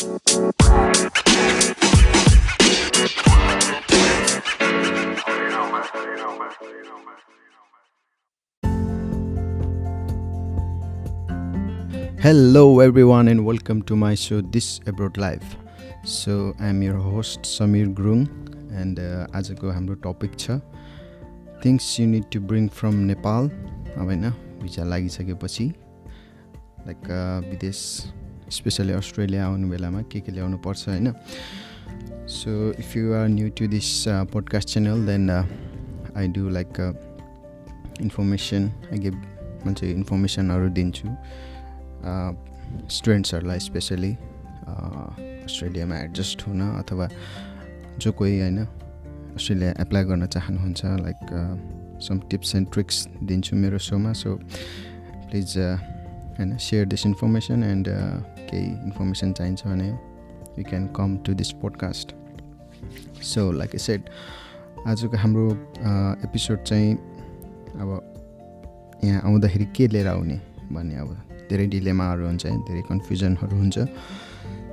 Hello, everyone, and welcome to my show, This Abroad Life. So, I'm your host, Samir Grung, and uh, आजको हाम्रो topic छ things you need to bring from Nepal अब होइन visa लागिसकेपछि like विदेश Specially Australia आउनु बेलामा के के ल्याउनु पर्छ होइन? So if you are new to this podcast channel then I do like information I give मान्छे इन्फर्मेसनहरू दिन्छु। स्टुडेन्ट्सहरूलाई स्पेसली अस्ट्रेलियामा एडजस्ट हुन अथवा जो कोही होइन अस्ट्रेलिया एप्लाई गर्न चाहनुहुन्छ like some tips and tricks दिन्छु मेरो सोमा। सो प्लिज होइन सेयर दिस इन्फर्मेसन एन्ड केही इन्फर्मेसन चाहिन्छ भने you can come to this podcast so like I said आजको हाम्रो एपिसोड चाहिँ अब यहाँ आउँदाखेरि के लिएर आउने भन्ने अब धेरै डिलेमाहरू हुन्छ है धेरै कन्फ्युजनहरू हुन्छ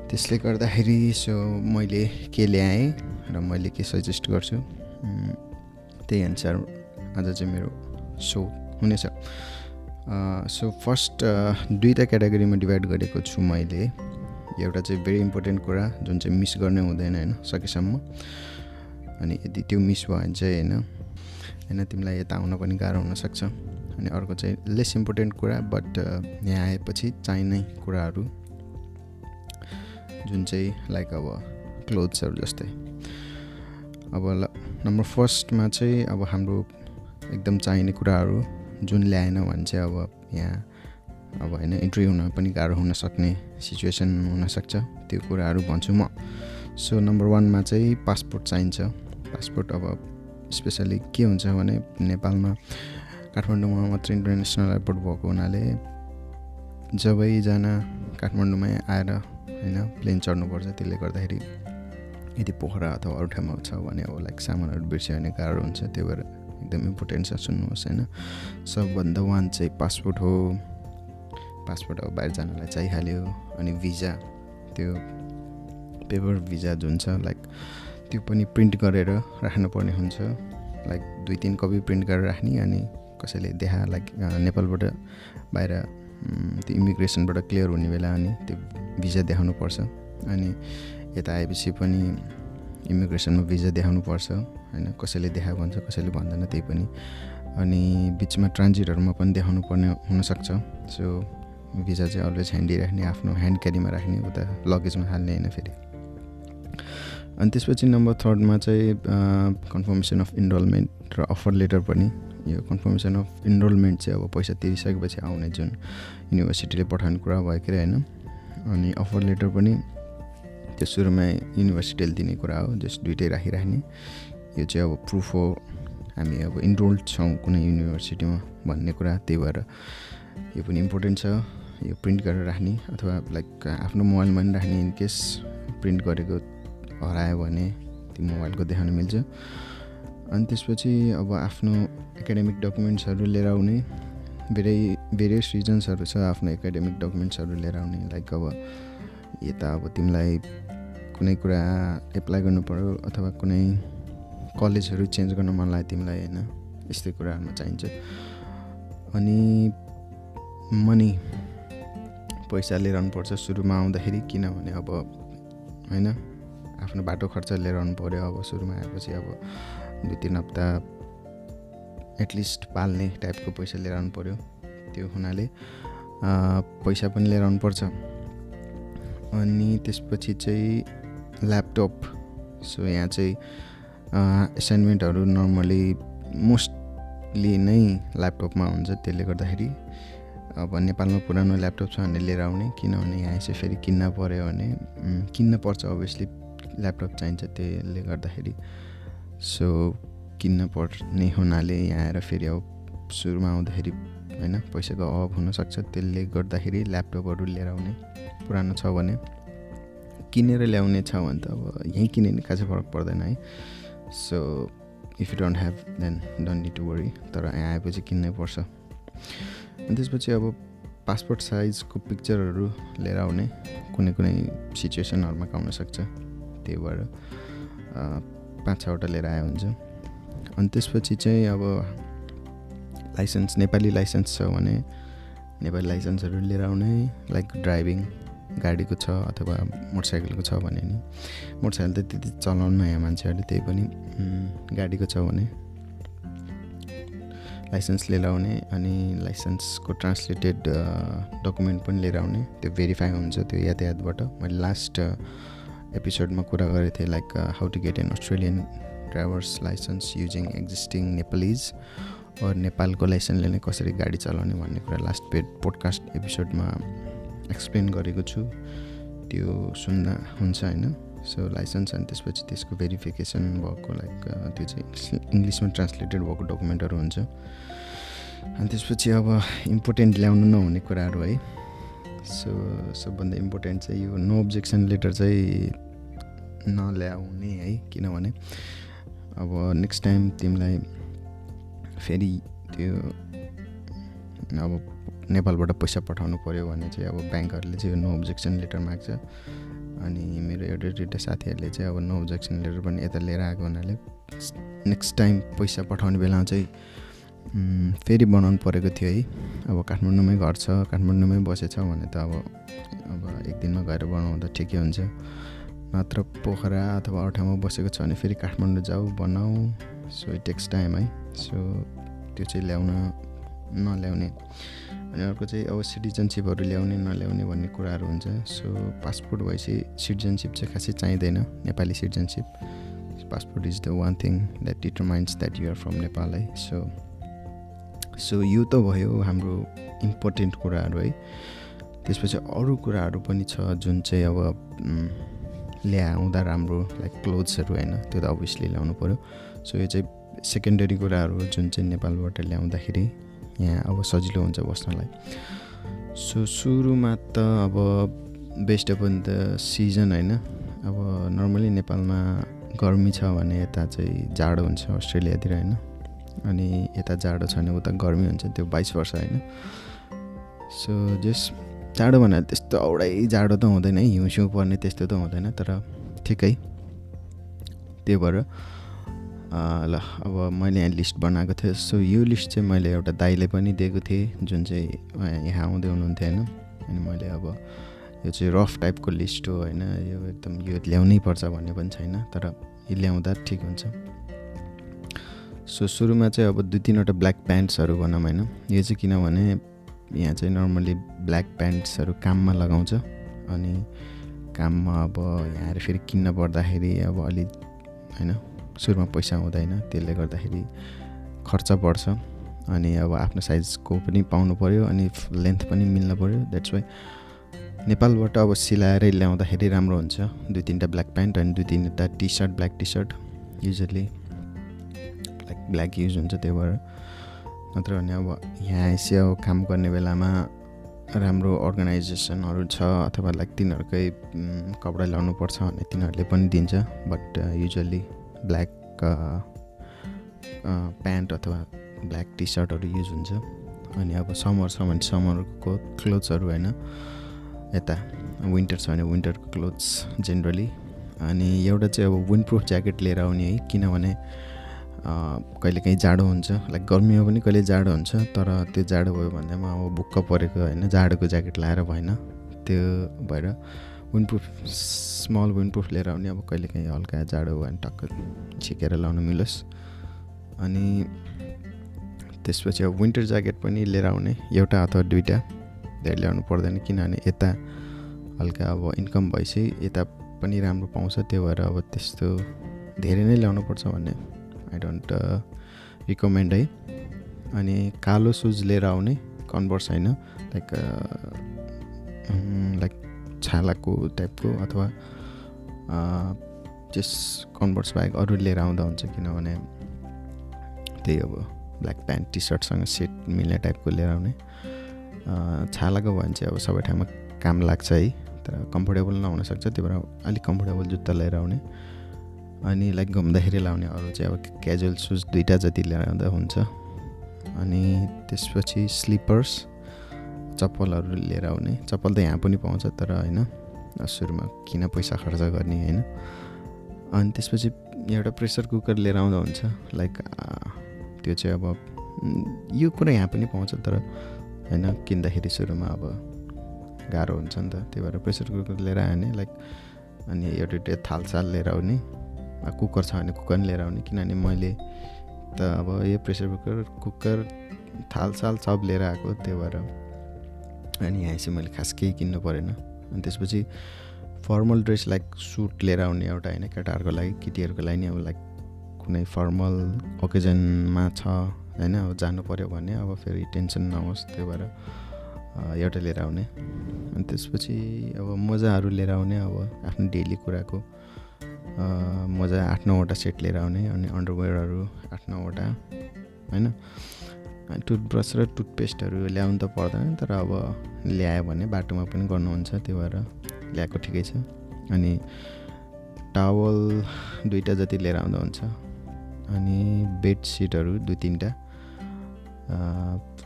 त्यसले गर्दाखेरि सो मैले के ल्याएँ र मैले के सजेस्ट गर्छु त्यही अनुसार आज चाहिँ मेरो सो हुनेछ सो फर्स्ट दुईवटा क्याटेगोरीमा डिभाइड गरेको छु मैले। एउटा चाहिँ भेरी इम्पोर्टेन्ट कुरा जुन चाहिँ मिस गर्नै हुँदैन होइन सकेसम्म। अनि यदि त्यो मिस भयो भने चाहिँ होइन होइन तिमीलाई यता आउन पनि गाह्रो हुनसक्छ अनि अर्को चाहिँ लेस इम्पोर्टेन्ट कुरा बट यहाँ आएपछि चाहिने कुराहरू जुन चाहिँ लाइक अब क्लोथ्सहरू जस्तै। अब ल नम्बर फर्स्टमा चाहिँ अब हाम्रो एकदम चाहिने कुराहरू जुन ल्याएन भने चाहिँ अब यहाँ अब होइन इन्ट्री हुन पनि गाह्रो हुन सक्ने सिचुएसन हुनसक्छ। त्यो कुराहरू भन्छु म। सो नम्बर वानमा चाहिँ पासपोर्ट चाहिन्छ। पासपोर्ट अब स्पेसली के हुन्छ भने नेपालमा काठमाडौँमा मात्र इन्टरनेसनल एयरपोर्ट भएको हुनाले सबैजना काठमाडौँमै आएर होइन प्लेन चढ्नुपर्छ। त्यसले गर्दाखेरि यदि पोखरा अथवा अरू ठाउँमा छ भने अब लाइक सामानहरू बिर्स्यो भने गाह्रो हुन्छ। त्यो भएर एकदम इम्पोर्टेन्ट छ सुन्नुहोस् होइन? सबभन्दा वान चाहिँ पासपोर्ट हो। पासपोर्ट अब बाहिर जानलाई चाहिहाल्यो। अनि भिजा त्यो पेपर भिजा जुन छ लाइक त्यो पनि प्रिन्ट गरेर राख्नुपर्ने हुन्छ। लाइक दुई तिन कपी प्रिन्ट गरेर राख्ने अनि कसैले देखा लाइक नेपालबाट बाहिर त्यो इमिग्रेसनबाट क्लियर हुने बेला अनि त्यो भिजा देखाउनु पर्छ अनि यता आएपछि पनि इमिग्रेसनमा भिजा देखाउनु पर्छ होइन कसैले देखाएको हुन्छ कसैले भन्दैन त्यही पनि। अनि बिचमा ट्रान्जिटहरूमा पनि देखाउनु पर्ने हुनसक्छ। सो भिजा चाहिँ अलवेज ह्यान्डी राख्ने आफ्नो ह्यान्ड क्यारीमा राख्ने उता लगेजमा हाल्ने होइन फेरि। अनि त्यसपछि नम्बर थर्डमा चाहिँ कन्फर्मेसन अफ इनरोलमेन्ट र अफर लेटर पनि। यो कन्फर्मेसन अफ इनरोलमेन्ट चाहिँ अब पैसा तिरिसकेपछि आउने जुन युनिभर्सिटीले पठाउने कुरा भयो के होइन अनि अफर लेटर पनि त्यो सुरुमा युनिभर्सिटीले दिने कुरा हो जस्ट दुइटै राखिराख्ने। यो चाहिँ अब प्रुफ हो। हामी अब इनरोल्ड छौँ कुनै युनिभर्सिटीमा भन्ने कुरा त्यही भएर यो पनि इम्पोर्टेन्ट छ। यो प्रिन्ट गरेर राख्ने अथवा लाइक आफ्नो मोबाइलमा पनि राख्ने इनकेस प्रिन्ट गरेको हरायो भने त्यो मोबाइलको देखाउन मिल्छ। अनि त्यसपछि अब आफ्नो एकाडेमिक डकुमेन्ट्सहरू लिएर आउने। धेरै भेरियस रिजन्सहरू छ आफ्नो एकाडेमिक डकुमेन्ट्सहरू लिएर आउने। लाइक अब यता अब तिमीलाई कुनै कुरा एप्लाई गर्नु पऱ्यो अथवा कुनै कलेजहरू चेन्ज गर्न मन लाग्यो तिमीलाई होइन? यस्तै कुराहरूमा चाहिन्छ। अनि मनी पैसा लिएर आउनुपर्छ सुरुमा आउँदाखेरि किनभने अब होइन? आफ्नो बाटो खर्च लिएर आउनु पऱ्यो अब सुरुमा आएपछि अब दुई तिन हप्ता एटलिस्ट पाल्ने टाइपको पैसा लिएर आउनु पऱ्यो त्यो हुनाले पैसा पनि लिएर आउनुपर्छ। अनि त्यसपछि चाहिँ ल्यापटप सो यहाँ चाहिँ एसाइनमेन्टहरू नर्मली मोस्टली नै ल्यापटपमा हुन्छ त्यसले गर्दाखेरि। अब नेपालमा पुरानो ल्यापटप छ भने लिएर आउने किनभने यहाँ चाहिँ फेरि किन्न पऱ्यो भने किन्न पर्छ अभियसली ल्यापटप चाहिन्छ त्यसले गर्दाखेरि। सो किन्न पर्ने हुनाले यहाँ आएर फेरि अब सुरुमा आउँदाखेरि होइन पैसाको अभाव हुनसक्छ त्यसले गर्दाखेरि ल्यापटपहरू लिएर आउने पुरानो छ भने। किनेर ल्याउने छ भने त अब यहीँ किने नि खासै फरक पर्दैन है। So if you don't have then don't need to worry तर यहाँ आएपछि किन्नै पर्छ। अनि त्यसपछि अब पासपोर्ट साइजको पिक्चरहरू लिएर आउने कुनै कुनै सिचुएसनहरूमा आउन सक्छ। त्यही भएर पाँच छवटा लिएर आयो हुन्छ। अनि त्यसपछि चाहिँ अब लाइसेन्स नेपाली लाइसेन्स छ भने नेपाली लाइसेन्सहरू लिएर आउने लाइक ड्राइभिङ गाडीको छ अथवा मोटरसाइकलको छ भने नि मोटरसाइकल त त्यति चलाउनु यहाँ मान्छेहरूले त्यही पनि गाडीको छ भने लाइसेन्स लिएर आउने अनि लाइसेन्सको ट्रान्सलेटेड डकुमेन्ट पनि लिएर आउने त्यो भेरिफाई हुन्छ त्यो यातायातबाट। मैले लास्ट एपिसोडमा कुरा गरेको थिएँ like how to get an Australian driver's licence using existing Nepalese नेपालको लाइसेन्सले नै कसरी गाडी चलाउने भन्ने कुरा लास्ट पेड पोडकास्ट एपिसोडमा एक्सप्लेन गरेको छु। त्यो सुन्दा हुन्छ होइन। सो लाइसेन्स अनि त्यसपछि त्यसको भेरिफिकेसन भएको लाइक त्यो चाहिँ इङ्ग्लिसमा ट्रान्सलेटेड भएको डकुमेन्टहरू हुन्छ। अनि त्यसपछि अब इम्पोर्टेन्ट ल्याउनु नहुने कुराहरू है। सो सबभन्दा इम्पोर्टेन्ट चाहिँ यो नो अब्जेक्सन लेटर चाहिँ नल्याउने है किनभने अब नेक्स्ट टाइम तिमीलाई फेरि त्यो अब नेपालबाट पैसा पठाउनु पऱ्यो भने चाहिँ अब ब्याङ्कहरूले चाहिँ नो अब्जेक्सन लेटर माग्छ। अनि मेरो एउटा दुइटा साथीहरूले चाहिँ अब नो अब्जेक्सन लेटर पनि यता लिएर आएको हुनाले नेक्स्ट टाइम पैसा पठाउने बेलामा चाहिँ फेरि बनाउनु परेको थियो है। अब काठमाडौँमै घर छ काठमाडौँमै बसेछ भने त अब अब एक दिनमा गएर बनाउँदा ठिकै हुन्छ। मात्र पोखरा अथवा अरू ठाउँमा बसेको छ भने फेरि काठमाडौँ जाऊ बनाऊ। सो इट टेक्स टाइम है। सो त्यो चाहिँ ल्याउन नल्याउने। अनि अर्को चाहिँ अब सिटिजनसिपहरू ल्याउने नल्याउने भन्ने कुराहरू हुन्छ। सो पासपोर्ट भएपछि सिटिजनसिप चाहिँ खासै चाहिँदैन Nepali citizenship passport is the one thing that determines that you're from Nepal है। सो सो यो त भयो हाम्रो इम्पोर्टेन्ट कुराहरू है। त्यसपछि अरू कुराहरू पनि छ जुन चाहिँ अब ल्याउँदा राम्रो लाइक क्लोथ्सहरू होइन त्यो त अभियसली ल्याउनु पऱ्यो सो यो चाहिँ सेकेन्डरी कुराहरू जुन चाहिँ नेपालबाट ल्याउँदाखेरि। यहाँ अब सजिलो हुन्छ बस्नलाई। सो सुरुमा त अब बेस्ट अफ द सिजन होइन। अब नर्मली नेपालमा गर्मी छ भने यता चाहिँ जाडो हुन्छ अस्ट्रेलियातिर होइन। अनि यता जाडो छ भने उता गर्मी हुन्छ त्यो बाइस वर्ष होइन। सो जस जाडो भनेर त्यस्तो औडै जाडो त हुँदैन हिउँ सिउँ पर्ने त्यस्तो त हुँदैन तर ठिकै। त्यो भएर ल अब मैले यहाँ लिस्ट बनाएको थिएँ। सो यो लिस्ट चाहिँ मैले एउटा दाइले पनि दिएको थिएँ जुन चाहिँ यहाँ आउँदै हुनुहुन्थ्यो होइन? अनि मैले अब यो चाहिँ रफ टाइपको लिस्ट हो होइन? यो एकदम यो ल्याउनै पर्छ भन्ने पनि छैन तर यो ल्याउँदा ठिक हुन्छ। सो सुरुमा चाहिँ अब दुई तिनवटा ब्ल्याक प्यान्ट्सहरू भनौँ होइन? यो चाहिँ किनभने यहाँ चाहिँ नर्मली ब्ल्याक प्यान्ट्सहरू काममा लगाउँछ। अनि काममा अब यहाँ फेरि किन्न पर्दाखेरि अब अलि होइन? सुरुमा पैसा हुँदैन त्यसले गर्दाखेरि खर्च बढ्छ। अनि अब आफ्नो साइजको पनि पाउनु पऱ्यो अनि लेन्थ पनि मिल्नु पऱ्यो द्याट्स वाइ नेपालबाट अब सिलाएरै ल्याउँदाखेरि राम्रो हुन्छ। दुई तिनवटा ब्ल्याक प्यान्ट अनि दुई तिनवटा T shirt black T shirt usually like black use हुन्छ त्यही भएर। नत्र भने अब यहाँ आएपछि अब काम गर्ने बेलामा राम्रो अर्गनाइजेसनहरू छ अथवा लाइक तिनीहरूकै कपडा ल्याउनु पर्छ भने तिनीहरूले पनि दिन्छ। बट युजली ब्ल्याक प्यान्ट अथवा ब्ल्याक टी सर्टहरू युज हुन्छ। अनि अब समर छ भने समरको क्लोथ्सहरू होइन यता विन्टर छ भने विन्टरको क्लोथ्स जेनरली। अनि एउटा चाहिँ अब विन्ड प्रुफ ज्याकेट लिएर आउने है किनभने कहिलेकाहीँ जाडो हुन्छ। लाइक गर्मीमा पनि कहिले जाडो हुन्छ तर त्यो जाडो भयो भन्दैमा अब बुक्क परेको होइन जाडोको ज्याकेट लाएर भएन। त्यो भएर विन्डप्रुफ स्मल विन्डप्रुफ लिएर आउने अब कहिलेकाहीँ हल्का जाडो भने टक्क छिकेर लाउनु मिलोस्। अनि त्यसपछि अब विन्टर ज्याकेट पनि लिएर आउने एउटा अथवा दुइटा धेरै ल्याउनु पर्दैन किनभने यता हल्का अब इन्कम भएपछि यता पनि राम्रो पाउँछ त्यो भएर अब त्यस्तो धेरै नै ल्याउनु पर्छ भन्ने आई डोन्ट रिकमेन्ड है। अनि कालो सुज लिएर आउने कन्भर्स होइन लाइक लाइक छालाको टाइपको अथवा त्यस कन्भर्स बाहेक अरू लिएर आउँदा हुन्छ किनभने त्यही अब ब्ल्याक प्यान्ट टी सर्टसँग सेट मिल्ने टाइपको लिएर आउने। छालाको भयो भने चाहिँ अब सबै ठाउँमा काम लाग्छ है तर कम्फोर्टेबल नहुनसक्छ त्यो भएर अलिक कम्फोर्टेबल जुत्ता लिएर आउने। अनि लाइक घुम्दाखेरि लाउने अरू चाहिँ अब क्याजुअल सुज दुइटा जति लिएर आउँदा हुन्छ। अनि त्यसपछि स्लिपर्स चप्पलहरू लिएर आउने। चप्पल त यहाँ पनि पाउँछ तर होइन सुरुमा किन पैसा खर्च गर्ने होइन? अनि त्यसपछि एउटा प्रेसर कुकर लिएर आउँदा हुन्छ लाइक त्यो चाहिँ अब यो कुरा यहाँ पनि पाउँछ तर होइन किन्दाखेरि सुरुमा अब गाह्रो हुन्छ नि त। त्यही भएर प्रेसर कुकर लिएर आयो भने लाइक अनि एउटा एउटा थालसाल लिएर आउने कुकर छ भने कुकर पनि लिएर आउने। किनभने मैले त अब यो प्रेसर कुकर कुकर थालसाल सब लिएर आएको त्यही भएर अनि यहाँ चाहिँ मैले खास केही किन्नु परेन। अनि त्यसपछि फर्मल ड्रेस लाइक सुट लिएर आउने एउटा होइन केटाहरूको लागि केटीहरूको लागि नि अब लाइक कुनै फर्मल ओकेजनमा छ होइन? अब जानु पऱ्यो भने अब फेरि टेन्सन नहोस् त्यही भएर एउटा लिएर आउने। अनि त्यसपछि अब मोजाहरू लिएर आउने अब आफ्नो डेली कुराको। मोजा आठ नौवटा सेट लिएर आउने अनि अन्डरवेयरहरू आठ नौवटा होइन? टुथब्रस र टुथपेस्टहरू ल्याउनु त पर्दैन तर अब ल्यायो भने बाटोमा पनि गर्नुहुन्छ त्यो भएर ल्याएको ठिकै छ। अनि टावल दुइटा जति लिएर आउँदा हुन्छ। अनि बेडसिटहरू दुई तिनवटा।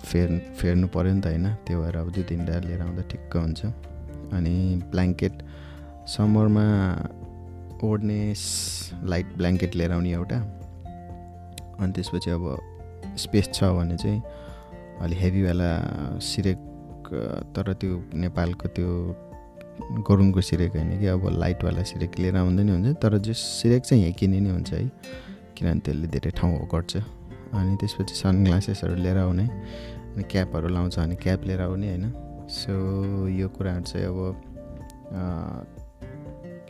फेर् फेर्नु पऱ्यो नि त होइन त्यो भएर अब दुई तिनवटा लिएर आउँदा ठिक्क हुन्छ। अनि ब्ल्याङ्केट समरमा ओढ्ने लाइट ब्ल्याङ्केट लिएर आउने एउटा। अनि त्यसपछि अब स्पेस छ भने चाहिँ अलि हेभीवाला सिरेक तर त्यो नेपालको त्यो गरुङको सिरेक होइन कि अब लाइटवाला सिरेक लिएर आउँदै नि हुन्छ। तर जो सिरेक चाहिँ यहाँ किने नै हुन्छ है किनभने त्यसले धेरै ठाउँ गर्छ। अनि त्यसपछि सनग्लासेसहरू लिएर आउने अनि क्यापहरू लाउँछ भने क्याप लिएर आउने होइन। सो यो कुराहरू चाहिँ अब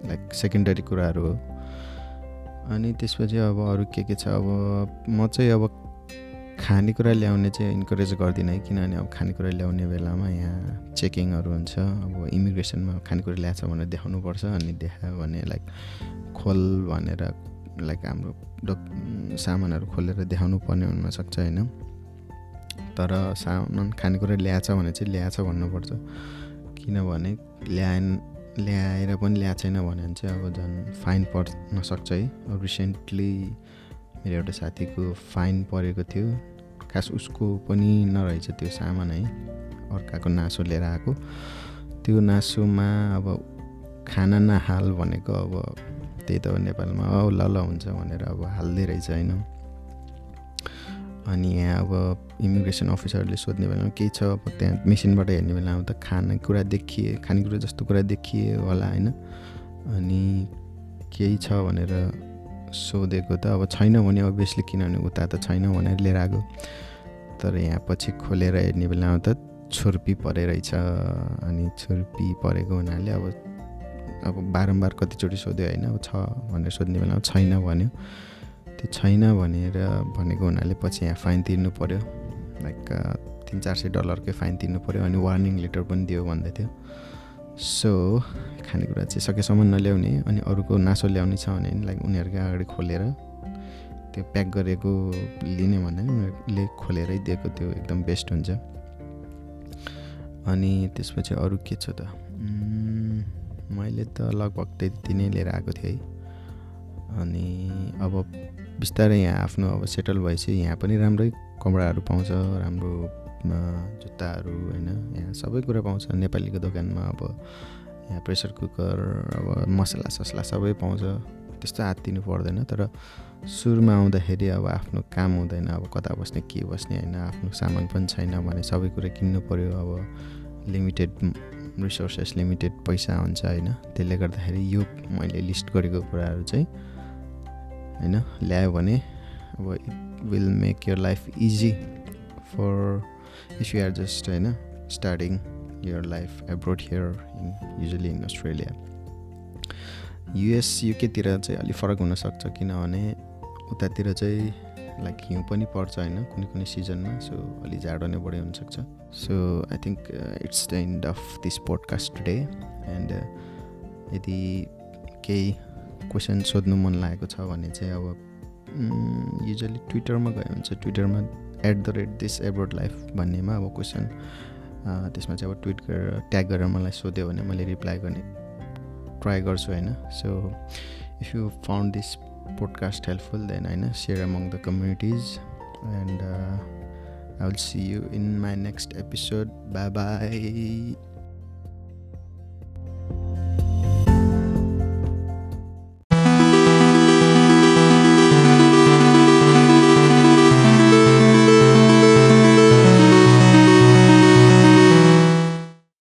लाइक सेकेन्डरी कुराहरू हो। अनि त्यसपछि अब अरू के के छ? अब म चाहिँ अब खानेकुरा ल्याउने चाहिँ इन्करेज गर्दिनँ है किनभने अब खानेकुरा ल्याउने बेलामा यहाँ चेकिङहरू हुन्छ। अब इमिग्रेसनमा खानेकुरा ल्याएको छ भनेर देखाउनुपर्छ अनि देखायो भने लाइक खोल भनेर लाइक हाम्रो डक सामानहरू खोलेर देखाउनु पर्ने हुनसक्छ होइन। तर सामान खानेकुरा ल्याएछ भने चाहिँ ल्याएछ भन्नुपर्छ। किनभने ल्याएन ल्याएर पनि ल्याएको छैन भने चाहिँ अब झन् फाइन पर्न सक्छ है। अब रिसेन्टली मेरो एउटा साथीको फाइन परेको थियो। खास उसको पनि नरहेछ त्यो सामान है। अर्काको नासो लिएर आएको। त्यो नासोमा अब खाना नहाल भनेको अब त्यही त नेपालमा। औ ल ल हुन्छ भनेर अब हाल्दै रहेछ होइन। अनि यहाँ अब इमिग्रेसन अफिसरले सोध्ने बेलामा केही छ अब त्यहाँ मेसिनबाट हेर्ने बेलामा त खानेकुरा देखिए खानेकुरा जस्तो कुरा देखिए होला होइन। अनि केही छ भनेर सोधेको त अब छैन भने अभियसली किनभने उता त छैन भनेर लिएर आएको। तर यहाँ पछि खोलेर हेर्ने बेलामा त छुर्पी परे रहेछ अनि छुर्पी परेको हुनाले अब अब बारम्बार कतिचोटि सोध्यो होइन अब छ भनेर सोध्ने बेलामा छैन भन्यो। त्यो छैन भनेर भनेको हुनाले पछि यहाँ फाइन तिर्नु पऱ्यो लाइक तिन चार सय डलरकै फाइन तिर्नु पऱ्यो अनि वार्निङ लेटर पनि दियो भन्दै थियो। सो खानेकुरा चाहिँ सकेसम्म नल्याउने अनि अरूको नासो ल्याउने छ भने लाइक उनीहरूकै अगाडि खोलेर त्यो प्याक गरेको लिने भन्दा उनीहरूले खोलेरै दिएको त्यो एकदम बेस्ट हुन्छ। अनि त्यसपछि अरू के छ त? मैले त लगभग त्यति नै लिएर आएको थिएँ है। अनि अब बिस्तारै यहाँ आफ्नो अब सेटल भएपछि यहाँ पनि राम्रै कपडाहरू पाउँछ राम्रो जुत्ताहरू होइन? यहाँ सबै कुरा पाउँछ। नेपालीको दोकानमा अब यहाँ प्रेसर कुकर अब मसला ससला सबै पाउँछ। त्यस्तो हात दिनु पर्दैन। तर सुरुमा आउँदाखेरि अब आफ्नो काम हुँदैन। अब कता बस्ने के बस्ने होइन? आफ्नो सामान पनि छैन भने सबै कुरा किन्नु पऱ्यो अब लिमिटेड रिसोर्सेस लिमिटेड पैसा हुन्छ होइन? त्यसले गर्दाखेरि यो मैले लिस्ट गरेको कुराहरू चाहिँ होइन? ल्यायो भने अब it will make your life easy for if you are just होइन starting your life abroad here in usually in Australia US युकेतिर चाहिँ अलिक फरक हुनसक्छ किनभने उतातिर चाहिँ लाइक हिउँ पनि पर्छ होइन कुनै कुनै सिजनमा सो अलि जाडो नै बढी हुनसक्छ। So I think it's the end of this podcast today and यदि केही क्वेसन सोध्नु मन लागेको छ भने चाहिँ अब युजली ट्विटरमा गयो भने चाहिँ ट्विटरमा at the rate this abroad life भन्नेमा अब क्वेसन त्यसमा चाहिँ अब ट्विट गरेर ट्याग गरेर मलाई सोध्यो भने मैले रिप्लाई गर्ने ट्राई गर्छु होइन so if you found this podcast helpful then होइन share among the communities and I will see you in my next episode. Bye bye.